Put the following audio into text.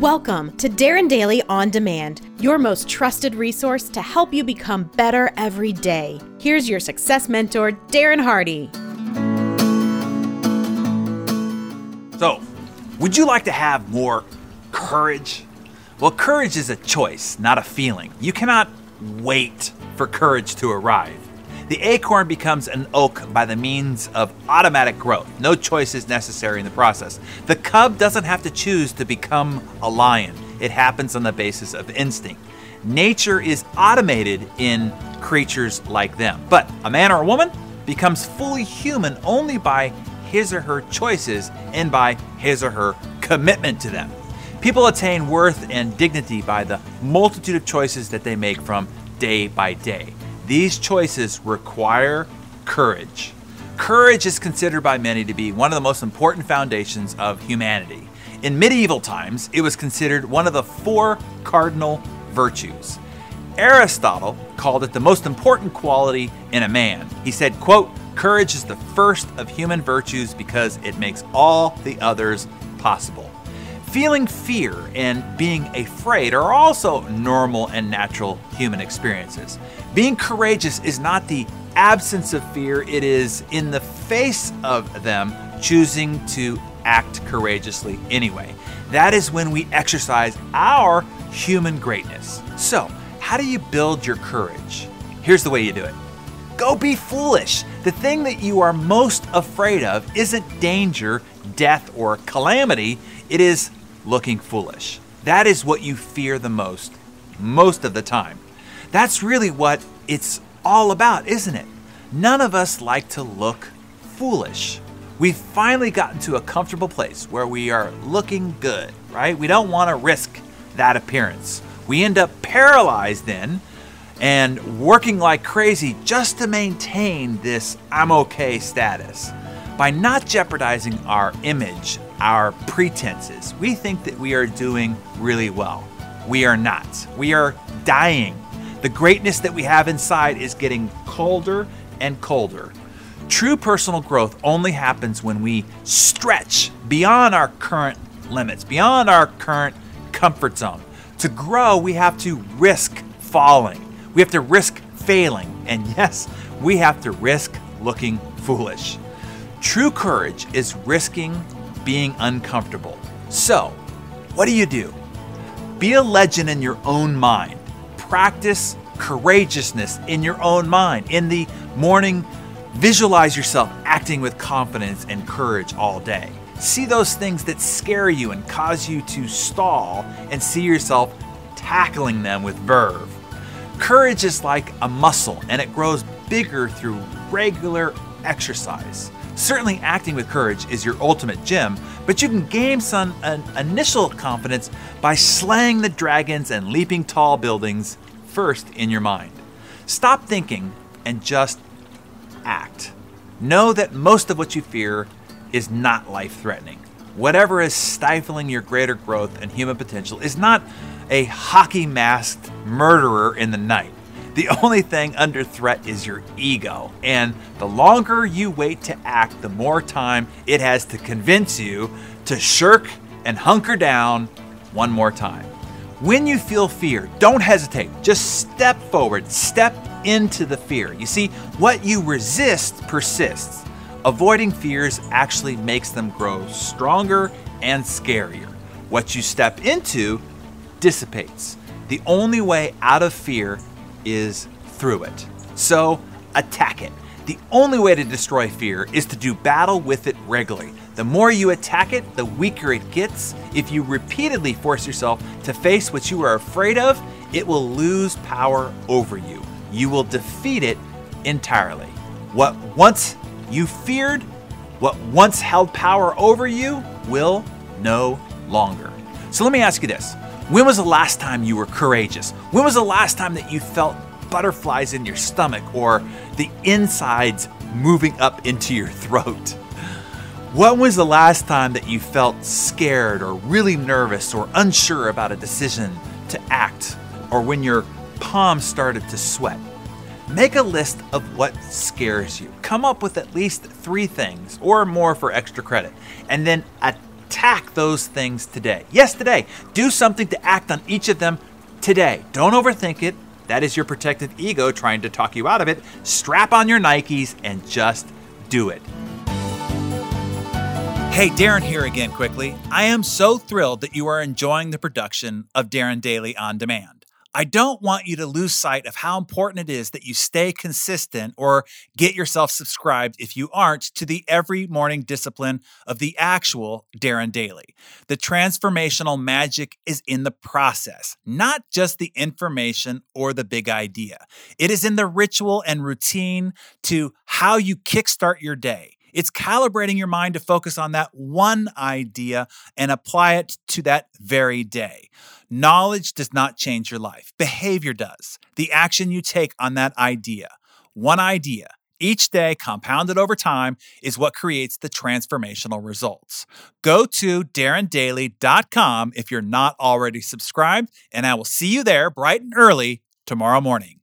Welcome to Darren Daily On Demand, your most trusted resource to help you become better every day. Here's your success mentor, Darren Hardy. So, would you like to have more courage? Well, courage is a choice, not a feeling. You cannot wait for courage to arrive. The acorn becomes an oak by the means of automatic growth. No choice is necessary in the process. The cub doesn't have to choose to become a lion, it happens on the basis of instinct. Nature is automated in creatures like them. But a man or a woman becomes fully human only by his or her choices and by his or her commitment to them. People attain worth and dignity by the multitude of choices that they make from day by day. These choices require courage. Courage is considered by many to be one of the most important foundations of humanity. In medieval times, it was considered one of the four cardinal virtues. Aristotle called it the most important quality in a man. He said, quote, "Courage is the first of human virtues because it makes all the others possible." Feeling fear and being afraid are also normal and natural human experiences. Being courageous is not the absence of fear, it is in the face of them choosing to act courageously anyway. That is when we exercise our human greatness. So, how do you build your courage? Here's the way you do it go be foolish. The thing that you are most afraid of isn't danger, death, or calamity, it is looking foolish. That is what you fear the most, most of the time. That's really what it's all about, isn't it? None of us like to look foolish. We've finally gotten to a comfortable place where we are looking good, right? We don't want to risk that appearance. We end up paralyzed then and working like crazy just to maintain this I'm okay status. By not jeopardizing our image, our pretenses, we think that we are doing really well. We are not. We are dying. The greatness that we have inside is getting colder and colder. True personal growth only happens when we stretch beyond our current limits, beyond our current comfort zone. To grow, we have to risk falling. We have to risk failing. And yes, we have to risk looking foolish. True courage is risking being uncomfortable. So, what do you do? Be a legend in your own mind. Practice courageousness in your own mind. In the morning, visualize yourself acting with confidence and courage all day. See those things that scare you and cause you to stall and see yourself tackling them with verve. Courage is like a muscle and it grows bigger through regular exercise. Certainly, acting with courage is your ultimate gym, but you can gain some an initial confidence by slaying the dragons and leaping tall buildings first in your mind. Stop thinking and just act. Know that most of what you fear is not life threatening. Whatever is stifling your greater growth and human potential is not a hockey masked murderer in the night. The only thing under threat is your ego. And the longer you wait to act, the more time it has to convince you to shirk and hunker down one more time. When you feel fear, don't hesitate. Just step forward, step into the fear. You see, what you resist persists. Avoiding fears actually makes them grow stronger and scarier. What you step into dissipates. The only way out of fear is through it. So attack it. The only way to destroy fear is to do battle with it regularly. The more you attack it, the weaker it gets. If you repeatedly force yourself to face what you are afraid of, it will lose power over you. You will defeat it entirely. What once you feared, what once held power over you, will no longer. So let me ask you this when was the last time you were courageous? When was the last time that you felt butterflies in your stomach or the insides moving up into your throat? When was the last time that you felt scared or really nervous or unsure about a decision to act or when your palms started to sweat? Make a list of what scares you. Come up with at least three things or more for extra credit, and then attack those things today. Yes, today. Do something to act on each of them today. Don't overthink it. That is your protective ego trying to talk you out of it. Strap on your Nikes and just do it. Hey, Darren here again, quickly. I am so thrilled that you are enjoying the production of Darren Daily On Demand. I don't want you to lose sight of how important it is that you stay consistent or get yourself subscribed if you aren't to the every morning discipline of the actual Darren Daily. The transformational magic is in the process, not just the information or the big idea. It is in the ritual and routine to how you kickstart your day. It's calibrating your mind to focus on that one idea and apply it to that very day. Knowledge does not change your life, behavior does. The action you take on that idea, one idea, each day compounded over time is what creates the transformational results. Go to darrendaily.com if you're not already subscribed, and I will see you there bright and early tomorrow morning.